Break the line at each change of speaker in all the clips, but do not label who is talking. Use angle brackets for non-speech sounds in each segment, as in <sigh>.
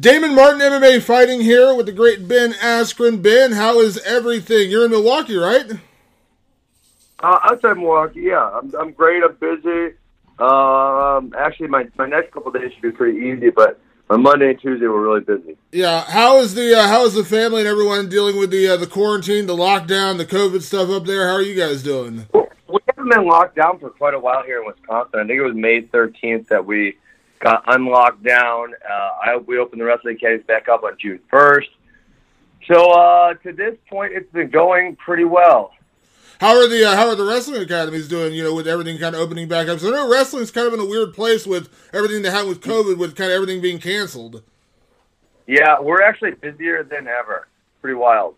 Damon Martin MMA fighting here with the great Ben Askren. Ben, how is everything? You're in Milwaukee, right?
Uh, outside Milwaukee, yeah. I'm, I'm great. I'm busy. Um, actually, my, my next couple days should be pretty easy, but my Monday and Tuesday we're really busy.
Yeah. How is the uh, how is the family and everyone dealing with the uh, the quarantine, the lockdown, the COVID stuff up there? How are you guys doing?
We haven't been locked down for quite a while here in Wisconsin. I think it was May 13th that we got unlocked down. Uh, I we opened the wrestling academies back up on June 1st. So uh, to this point, it's been going pretty well.
How are the uh, how are the wrestling academies doing? You know, with everything kind of opening back up. So I know wrestling's kind of in a weird place with everything that happened with COVID, with kind of everything being canceled.
Yeah, we're actually busier than ever. Pretty wild.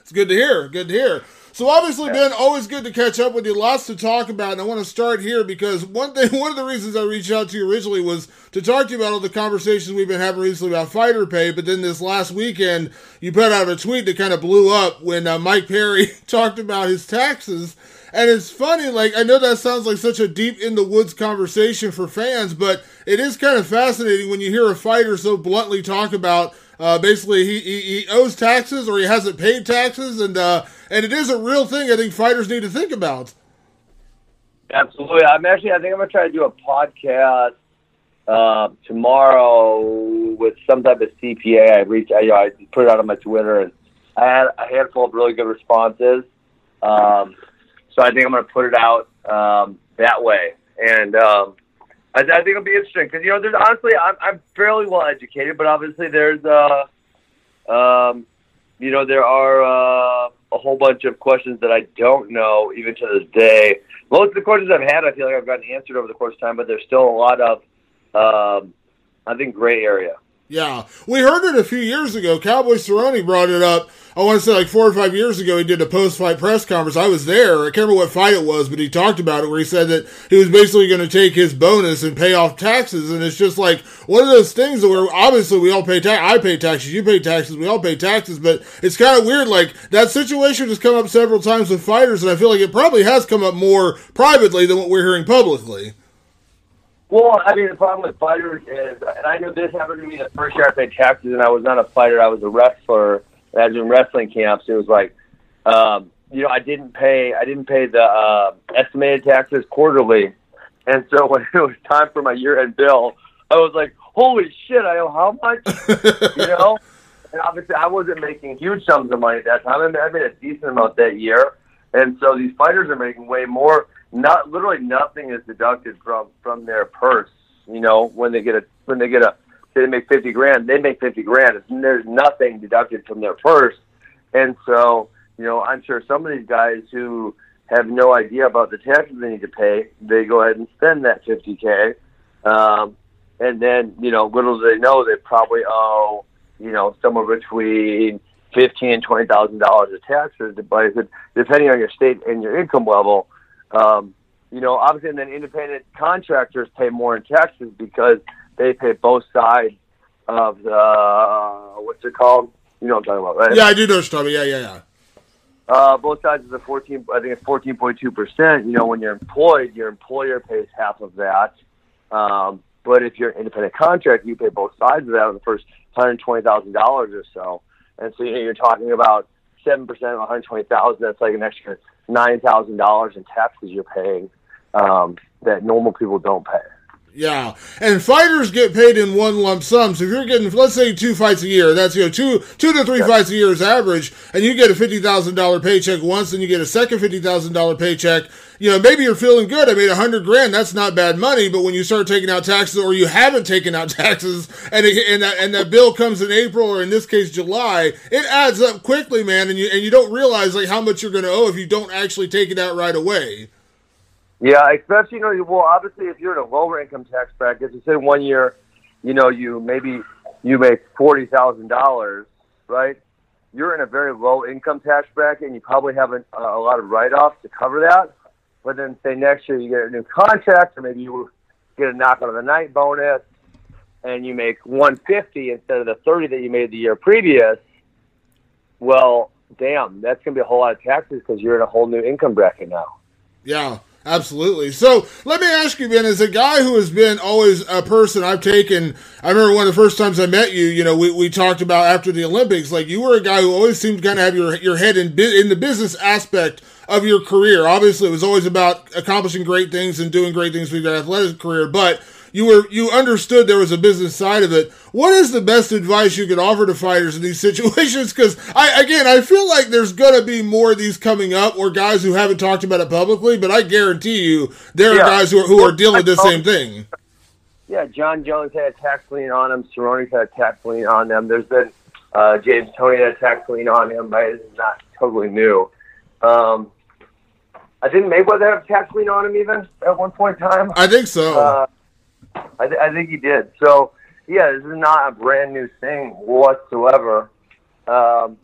It's good to hear. Good to hear. So obviously, Ben, always good to catch up with you. Lots to talk about, and I want to start here because one thing, <laughs> one of the reasons I reached out to you originally was to talk to you about all the conversations we've been having recently about fighter pay. But then this last weekend, you put out a tweet that kind of blew up when uh, Mike Perry <laughs> talked about his taxes. And it's funny, like I know that sounds like such a deep in the woods conversation for fans, but it is kind of fascinating when you hear a fighter so bluntly talk about uh, basically he, he, he owes taxes or he hasn't paid taxes, and uh, and it is a real thing. I think fighters need to think about.
Absolutely. I'm actually. I think I'm gonna try to do a podcast uh, tomorrow with some type of CPA. I reached. I, you know, I put it out on my Twitter, and I had a handful of really good responses. Um, so I think I'm to put it out um, that way, and um, I, I think it'll be interesting because you know, there's honestly, I'm, I'm fairly well educated, but obviously there's, uh, um, you know, there are uh, a whole bunch of questions that I don't know even to this day. Most of the questions I've had, I feel like I've gotten answered over the course of time, but there's still a lot of, um, I think, gray area.
Yeah, we heard it a few years ago. Cowboy Cerrone brought it up. I want to say like four or five years ago. He did a post-fight press conference. I was there. I can't remember what fight it was, but he talked about it where he said that he was basically going to take his bonus and pay off taxes. And it's just like one of those things where obviously we all pay tax. I pay taxes. You pay taxes. We all pay taxes. But it's kind of weird. Like that situation has come up several times with fighters, and I feel like it probably has come up more privately than what we're hearing publicly.
Well, I mean, the problem with fighters is, and I know this happened to me the first year I paid taxes, and I was not a fighter; I was a wrestler. And I was in wrestling camps. It was like, um, you know, I didn't pay, I didn't pay the uh, estimated taxes quarterly, and so <laughs> when it was time for my year-end bill, I was like, "Holy shit! I owe how much?" <laughs> you know. And obviously, I wasn't making huge sums of money at that time. I made a decent amount that year, and so these fighters are making way more not literally nothing is deducted from from their purse. You know, when they get a when they get a say they make fifty grand, they make fifty grand. There's nothing deducted from their purse, and so you know, I'm sure some of these guys who have no idea about the taxes they need to pay, they go ahead and spend that fifty k, um, and then you know, little do they know they probably owe you know somewhere between fifteen and twenty thousand dollars of taxes, depending on your state and your income level. Um, you know, obviously, and then independent contractors pay more in taxes because they pay both sides of the uh, what's it called? You know what I'm talking about, right?
Yeah, I do know what you're. Yeah, yeah, yeah.
Uh, both sides of the 14, I think it's 14.2 percent. You know, when you're employed, your employer pays half of that. Um, but if you're an independent contractor, you pay both sides of that on the first hundred twenty thousand dollars or so. And so you know, you're talking about seven percent of one hundred twenty thousand. That's like an extra nine thousand dollars in taxes you're paying um, that normal people don't pay.
Yeah, and fighters get paid in one lump sum. So if you're getting, let's say, two fights a year, that's you know two two to three yeah. fights a year is average, and you get a fifty thousand dollar paycheck once, and you get a second fifty thousand dollar paycheck. You know, maybe you're feeling good. I made a hundred grand. That's not bad money. But when you start taking out taxes, or you haven't taken out <laughs> taxes, and it, and that, and that bill comes in April, or in this case July, it adds up quickly, man. And you and you don't realize like how much you're going to owe if you don't actually take it out right away.
Yeah, especially you know, well, obviously, if you're in a lower income tax bracket, you say one year, you know, you maybe you make forty thousand dollars, right? You're in a very low income tax bracket, and you probably have a, a lot of write offs to cover that. But then, say next year you get a new contract, or maybe you get a knock on the night bonus, and you make one fifty instead of the thirty that you made the year previous. Well, damn, that's gonna be a whole lot of taxes because you're in a whole new income bracket now.
Yeah. Absolutely. So let me ask you, Ben, as a guy who has been always a person I've taken, I remember one of the first times I met you, you know, we, we talked about after the Olympics, like you were a guy who always seemed to kind of have your, your head in, in the business aspect of your career. Obviously, it was always about accomplishing great things and doing great things with your athletic career, but you were you understood there was a business side of it. What is the best advice you could offer to fighters in these <laughs> situations? Because I again, I feel like there's gonna be more of these coming up, or guys who haven't talked about it publicly. But I guarantee you, there are guys who are, who are dealing with the same thing.
Yeah, Jon Jones had a tax lien on him. Cerrone's had a tax lien on them. There's been uh, James Toney had a tax lien on him, but it's not totally new. Um, I think Mayweather had a tax lien on him even at one point in time.
I think so. Uh,
I, th- I think he did. So yeah, this is not a brand new thing whatsoever. Um,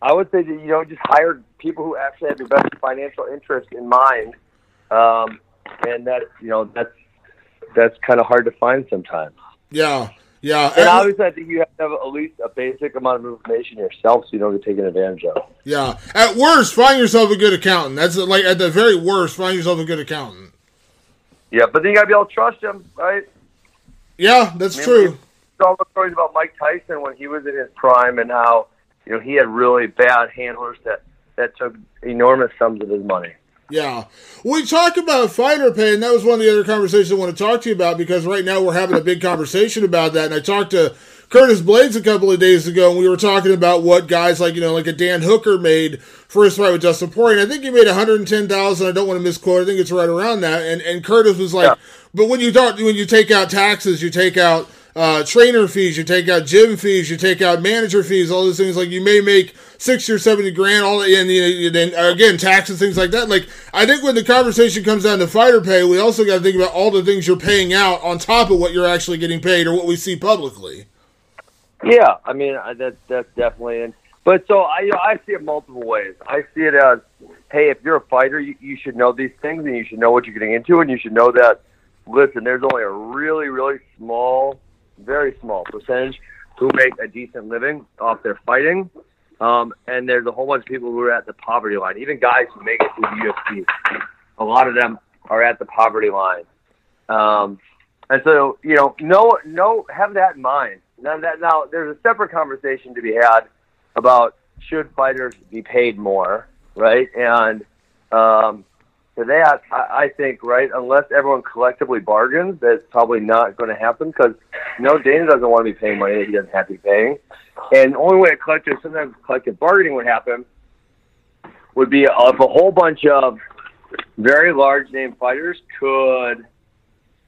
I would say that you know just hire people who actually have your best financial interest in mind, um, and that you know that's that's kind of hard to find sometimes.
Yeah, yeah.
And, and obviously, I think you have to have at least a basic amount of information yourself so you don't get taken advantage of.
Yeah. At worst, find yourself a good accountant. That's like at the very worst, find yourself a good accountant.
Yeah, but then you gotta be able to trust him, right?
Yeah, that's I mean, true.
All the stories about Mike Tyson when he was in his prime and how you know he had really bad handlers that that took enormous sums of his money.
Yeah. We talk about fighter pay, and that was one of the other conversations I want to talk to you about because right now we're having a big conversation about that. And I talked to Curtis Blaydes a couple of days ago, and we were talking about what guys like, you know, like a Dan Hooker made his fight with Dustin Poirier. I think he made 110000 I don't want to misquote. I think it's right around that. And and Curtis was like, yeah. but when you talk, when you take out taxes, you take out uh, trainer fees, you take out gym fees, you take out manager fees, all those things. Like you may make sixty or seventy grand, all and then again taxes, things like that. Like I think when the conversation comes down to fighter pay, we also got to think about all the things you're paying out on top of what you're actually getting paid or what we see publicly.
Yeah, I mean that's that's definitely. And but so I you know, I see it multiple ways. I see it as, hey, if you're a fighter, you, you should know these things and you should know what you're getting into, and you should know that. Listen, there's only a really really small very small percentage who make a decent living off their fighting. Um, and there's a whole bunch of people who are at the poverty line. Even guys who make it to the UFC, a lot of them are at the poverty line. Um, and so, you know, no, no, have that in mind. Now, that, now, there's a separate conversation to be had about should fighters be paid more, right? And um, for that, I, I think, right, unless everyone collectively bargains, that's probably not going to happen because, know, Dana doesn't want to be paying money that he doesn't have to be paying. And the only way a collective, sometimes collective bargaining would happen would be if a whole bunch of very large name fighters could,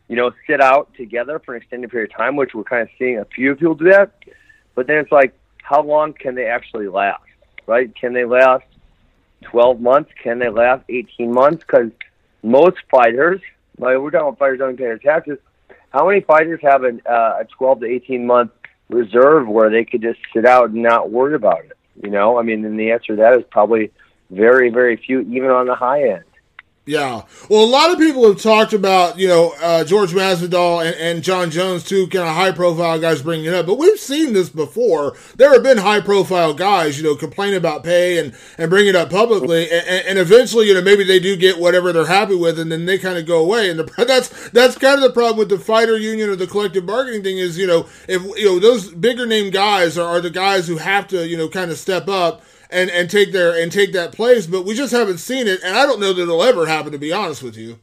you know, sit out together for an extended period of time, which we're kind of seeing a few people do that. But then it's like, how long can they actually last, right? Can they last 12 months? Can they last 18 months? Because most fighters, like we're talking about fighters don't pay their taxes, how many fighters have an, uh, a 12 to 18 month reserve where they could just sit out and not worry about it? You know, I mean, and the answer to that is probably very, very few, even on the high end.
Yeah. Well, a lot of people have talked about, you know, uh, George Masvidal and, and Jon Jones, two kind of high profile guys bringing it up. But we've seen this before. There have been high profile guys, you know, complain about pay and, and bring it up publicly. And, and, eventually, you know, maybe they do get whatever they're happy with and then they kind of go away. And the, <laughs> that's, that's kind of the problem with the fighter union or the collective bargaining thing is, you know, if, you know, those bigger name guys are, are the guys who have to, you know, kind of step up and and take their and take that place. But we just haven't seen it, and I don't know that it'll ever happen. To be honest with you.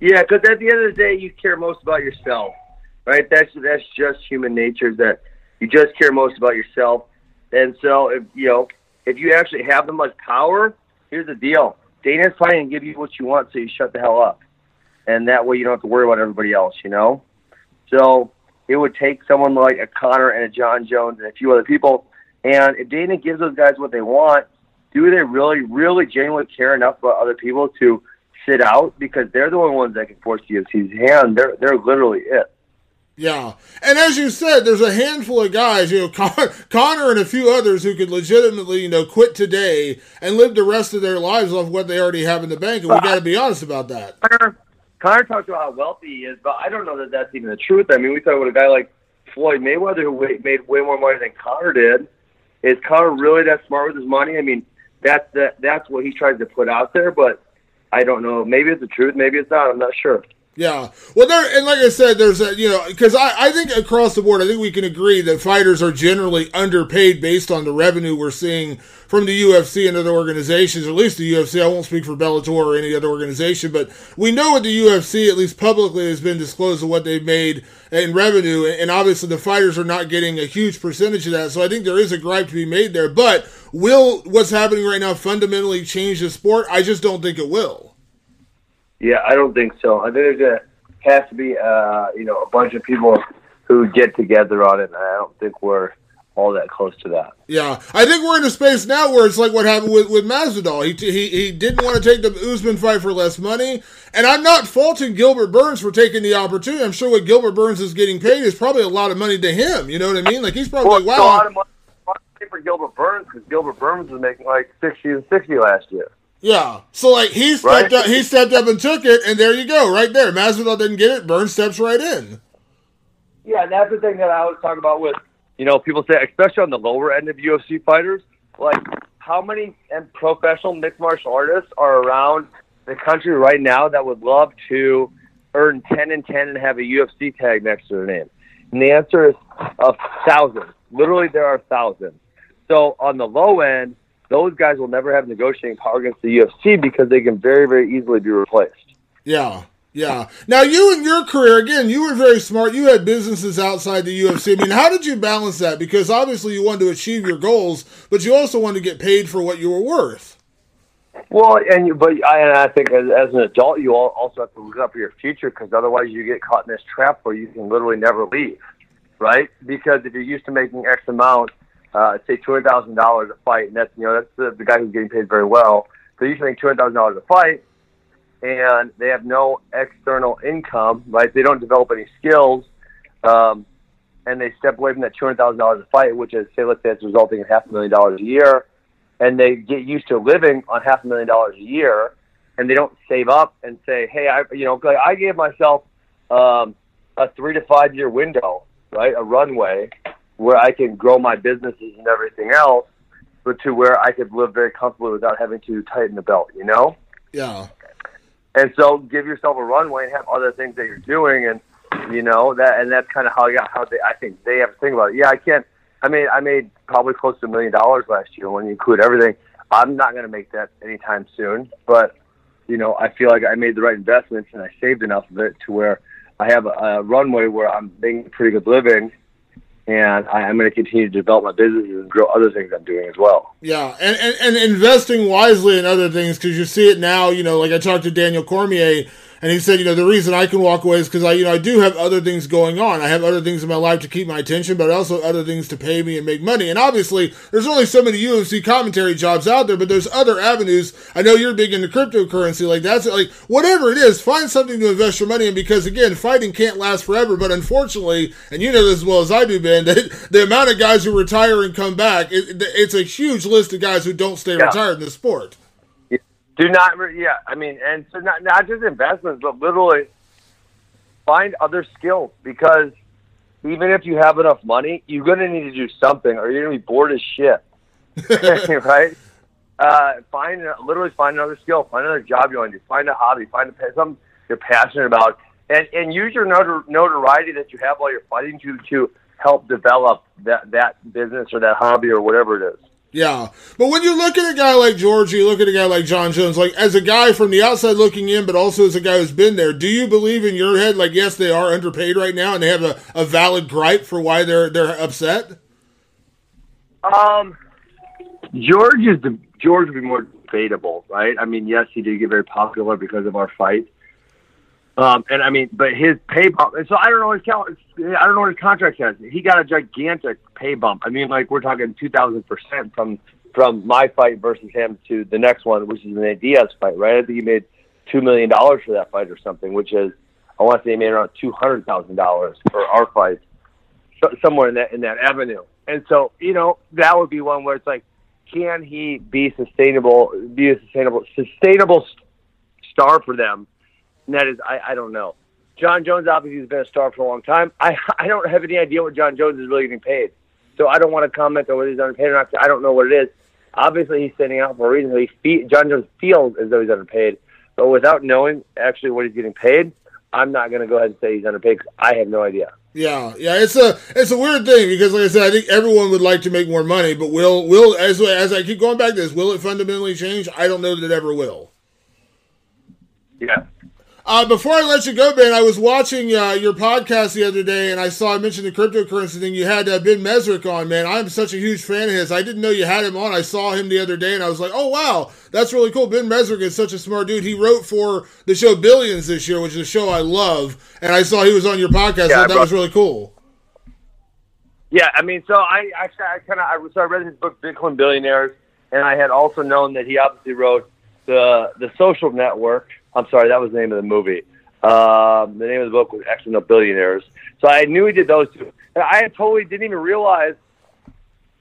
Yeah, because at the end of the day, you care most about yourself, right? That's that's just human nature. That you just care most about yourself, and so if you know if you actually have the much power, here's the deal: Dana's trying to give you what you want, so you shut the hell up, and that way you don't have to worry about everybody else. You know, so it would take someone like a Conor and a Jon Jones and a few other people and if Dana gives those guys what they want, do they really, really genuinely care enough about other people to sit out? Because they're the only ones that can force the UFC's hand. They're they're literally it.
Yeah, and as you said, there's a handful of guys, you know, <laughs> Con- Conor and a few others who could legitimately, you know, quit today and live the rest of their lives off what they already have in the bank, and we got to be honest about that.
Connor, Conor talks about how wealthy he is, but I don't know that that's even the truth. I mean, we talk about a guy like Floyd Mayweather who made way more money than Conor did. Is Conor really that smart with his money? I mean, that's the, that's what he tries to put out there. But I don't know. Maybe it's the truth. Maybe it's not. I'm not sure.
Yeah. Well, there and like I said, there's a you know because I I think across the board, I think we can agree that fighters are generally underpaid based on the revenue we're seeing from the UFC and other organizations. At least the UFC. I won't speak for Bellator or any other organization, but we know what the UFC, at least publicly, has been disclosed of what they've made in revenue, and obviously the fighters are not getting a huge percentage of that. So I think there is a gripe to be made there. But will what's happening right now fundamentally change the sport? I just don't think it will.
Yeah, I don't think so. I think there's a has to be uh, you know a bunch of people who get together on it. And I don't think we're all that close to that.
Yeah, I think we're in a space now where it's like what happened with with Masvidal. He he, he didn't want to take the Usman fight for less money, and I'm not faulting Gilbert Burns for taking the opportunity. I'm sure what Gilbert Burns is getting paid is probably a lot of money to him. You know what I mean? Like he's probably
well,
like, wow.
A lot of money for Gilbert Burns because Gilbert Burns was making like sixty and sixty last year.
Yeah. So like he stepped right? up, he stepped up and took it, and there you go, right there. Masvidal didn't get it. Burns steps right in.
Yeah, and that's the thing that I was talking about with you know people say, especially on the lower end of UFC fighters, like how many professional mixed martial artists are around the country right now that would love to earn ten and ten and have a UFC tag next to their name? And the answer is a thousand. Literally, there are thousands. So on the low end those guys will never have negotiating power against the UFC because they can very, very easily be replaced.
Yeah. Yeah. Now, you in your career, again, you were very smart. You had businesses outside the UFC. I mean, how did you balance that? Because obviously you wanted to achieve your goals, but you also wanted to get paid for what you were worth.
Well, and you, but I, and I think as, as an adult, you also have to look out for your future because otherwise you get caught in this trap where you can literally never leave, right? Because if you're used to making X amount uh, say two hundred thousand dollars a fight, and that's you know that's the, the guy who's getting paid very well. So you make two hundred thousand dollars a fight, and they have no external income, right? They don't develop any skills, um, and they step away from that two hundred thousand dollars a fight, which is say let's say it's resulting in half a million dollars a year, and they get used to living on half a million dollars a year, and they don't save up and say, hey, I you know like I gave myself um, a three to five year window, right, a runway where I can grow my businesses and everything else, but to where I could live very comfortably without having to tighten the belt, you know?
Yeah.
And so give yourself a runway and have other things that you're doing and you know, that and that's kinda how yeah, how they I think they have to think about it. Yeah, I can't I mean I made probably close to a million dollars last year when you include everything. I'm not gonna make that anytime soon, but you know, I feel like I made the right investments and I saved enough of it to where I have a, a runway where I'm making a pretty good living and I, am going to continue to develop my business and grow other things I'm doing as well.
Yeah, and, and, and investing wisely in other things because you see it now. You know, like I talked to Daniel Cormier and he said, you know, the reason I can walk away is because I, you know, I do have other things going on. I have other things in my life to keep my attention, but also other things to pay me and make money. And obviously, there's only so many UFC commentary jobs out there, but there's other avenues. I know you're big into cryptocurrency, like that's like whatever it is, find something to invest your money in because again, fighting can't last forever. But unfortunately, and you know this as well as I do, Ben, <laughs> that the amount of guys who retire and come back, it, it's a huge list of guys who don't stay yeah. retired in the sport.
Do not, yeah. I mean, and so not not just investments, but literally find other skills because even if you have enough money, you're going to need to do something, or you're going to be bored as shit, <laughs> <laughs> right? Uh, find literally find another skill, find another job you want to do, find a hobby, find a, something you're passionate about, and and use your notor- notoriety that you have while you're fighting to to help develop that that business or that hobby or whatever it is.
Yeah. But when you look at a guy like George, you look at a guy like Jon Jones, like as a guy from the outside looking in, but also as a guy who's been there, do you believe in your head, like, yes, they are underpaid right now and they have a, a valid gripe for why they're they're upset?
Um George is the George would be more debatable, right? I mean, yes, he did get very popular because of our fight. Um, and I mean, but his pay bump. So I don't know his I don't know what his contract says. He got a gigantic pay bump. I mean, like we're talking two thousand percent from from my fight versus him to the next one, which is an Diaz fight, right? I think he made two million dollars for that fight or something, which is I want to say he made around two hundred thousand dollars for our fight, so, somewhere in that in that avenue. And so you know that would be one where it's like, can he be sustainable? Be a sustainable sustainable star for them? And that is, I, I don't know. Jon Jones obviously has been a star for a long time. I <laughs> I don't have any idea what Jon Jones is really getting paid, so I don't want to comment on whether he's underpaid or not. I don't know what it is. Obviously, he's standing out for a reason. He fe- Jon Jones feels as though he's underpaid, but without knowing actually what he's getting paid, I'm not going to go ahead and say he's underpaid because I have no idea.
Yeah, yeah, it's a it's a weird thing because, like I said, I think everyone would like to make more money, but will will as as I keep going back to this, will it fundamentally change? I don't know that it ever will.
Yeah,
uh, before I let you go, Ben, I was watching uh, your podcast the other day, and I saw I mentioned the cryptocurrency thing. You had uh, Ben Mezrich on, man. I'm such a huge fan of his. I didn't know you had him on. I saw him the other day, and I was like, oh wow, that's really cool. Ben Mezrich is such a smart dude. He wrote for the show Billions this year, which is a show I love, and I saw he was on your podcast. Yeah, that was really cool.
Yeah, I mean, so I actually I kind of I, so I read his book Bitcoin Billionaires, and I had also known that he obviously wrote the the Social Network I'm sorry, that was the name of the movie. Um, the name of the book was Accidental Billionaires. So I knew he did those two. And I totally didn't even realize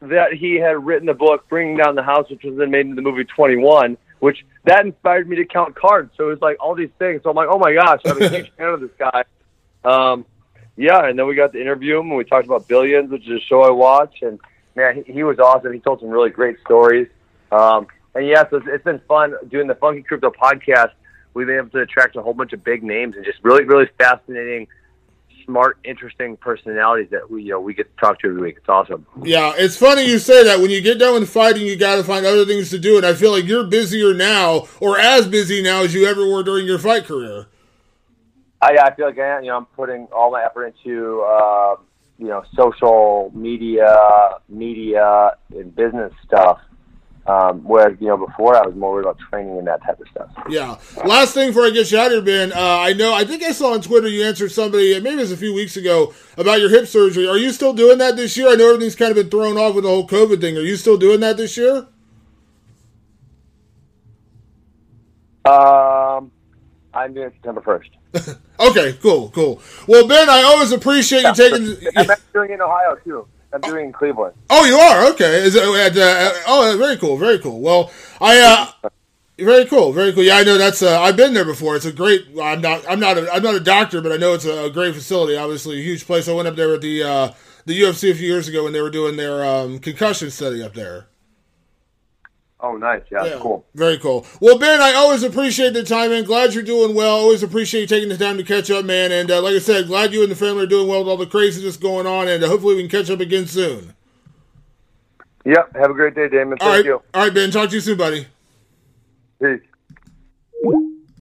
that he had written the book Bringing Down the House, which was then made into the movie 21, which that inspired me to count cards. So it was like all these things. So I'm like, oh my gosh, I'm a huge <laughs> fan of this guy. Um, yeah, and then we got to interview him, and we talked about Billions, which is a show I watch. And man, he, he was awesome. He told some really great stories. Um, and yeah, so it's, it's been fun doing the Funky Crypto podcast we've been able to attract a whole bunch of big names and just really, really fascinating, smart, interesting personalities that we, you know, we get to talk to every week. It's awesome.
Yeah, it's funny you say that. When you get done with fighting, you got to find other things to do, and I feel like you're busier now, or as busy now as you ever were during your fight career.
I, I feel like I, you know, I'm putting all my effort into, uh, you know, social media, media, and business stuff um, whereas, you know, before I was more worried about training and that type of stuff.
Yeah. Last thing before I get you out of here, Ben, uh, I know, I think I saw on Twitter you answered somebody, maybe it was a few weeks ago, about your hip surgery. Are you still doing that this year? I know everything's kind of been thrown off with the whole COVID thing. Are you still doing that this year?
Um, I'm doing September 1st. <laughs>
okay, cool, cool. Well, Ben, I always appreciate you taking.
I'm doing it in Ohio, too. I'm doing in Cleveland.
Oh, you are okay. Is it at, uh, oh, very cool, very cool. Well, I uh, very cool, very cool. Yeah, I know that's. Uh, I've been there before. It's a great. I'm not. I'm not. A, I'm not a doctor, but I know it's a, a great facility. Obviously, a huge place. I went up there with the uh, the UFC a few years ago when they were doing their um, concussion study up there.
Oh, nice. Yeah, yeah, cool.
Very cool. Well, Ben, I always appreciate the time, man. Glad you're doing well. Always appreciate you taking the time to catch up, man. And uh, like I said, glad you and the family are doing well with all the craziness going on, and uh, hopefully we can catch up again soon.
Yep. Have a great day, Damon. Thank
all right.
you.
All right, Ben. Talk to you soon, buddy.
Peace.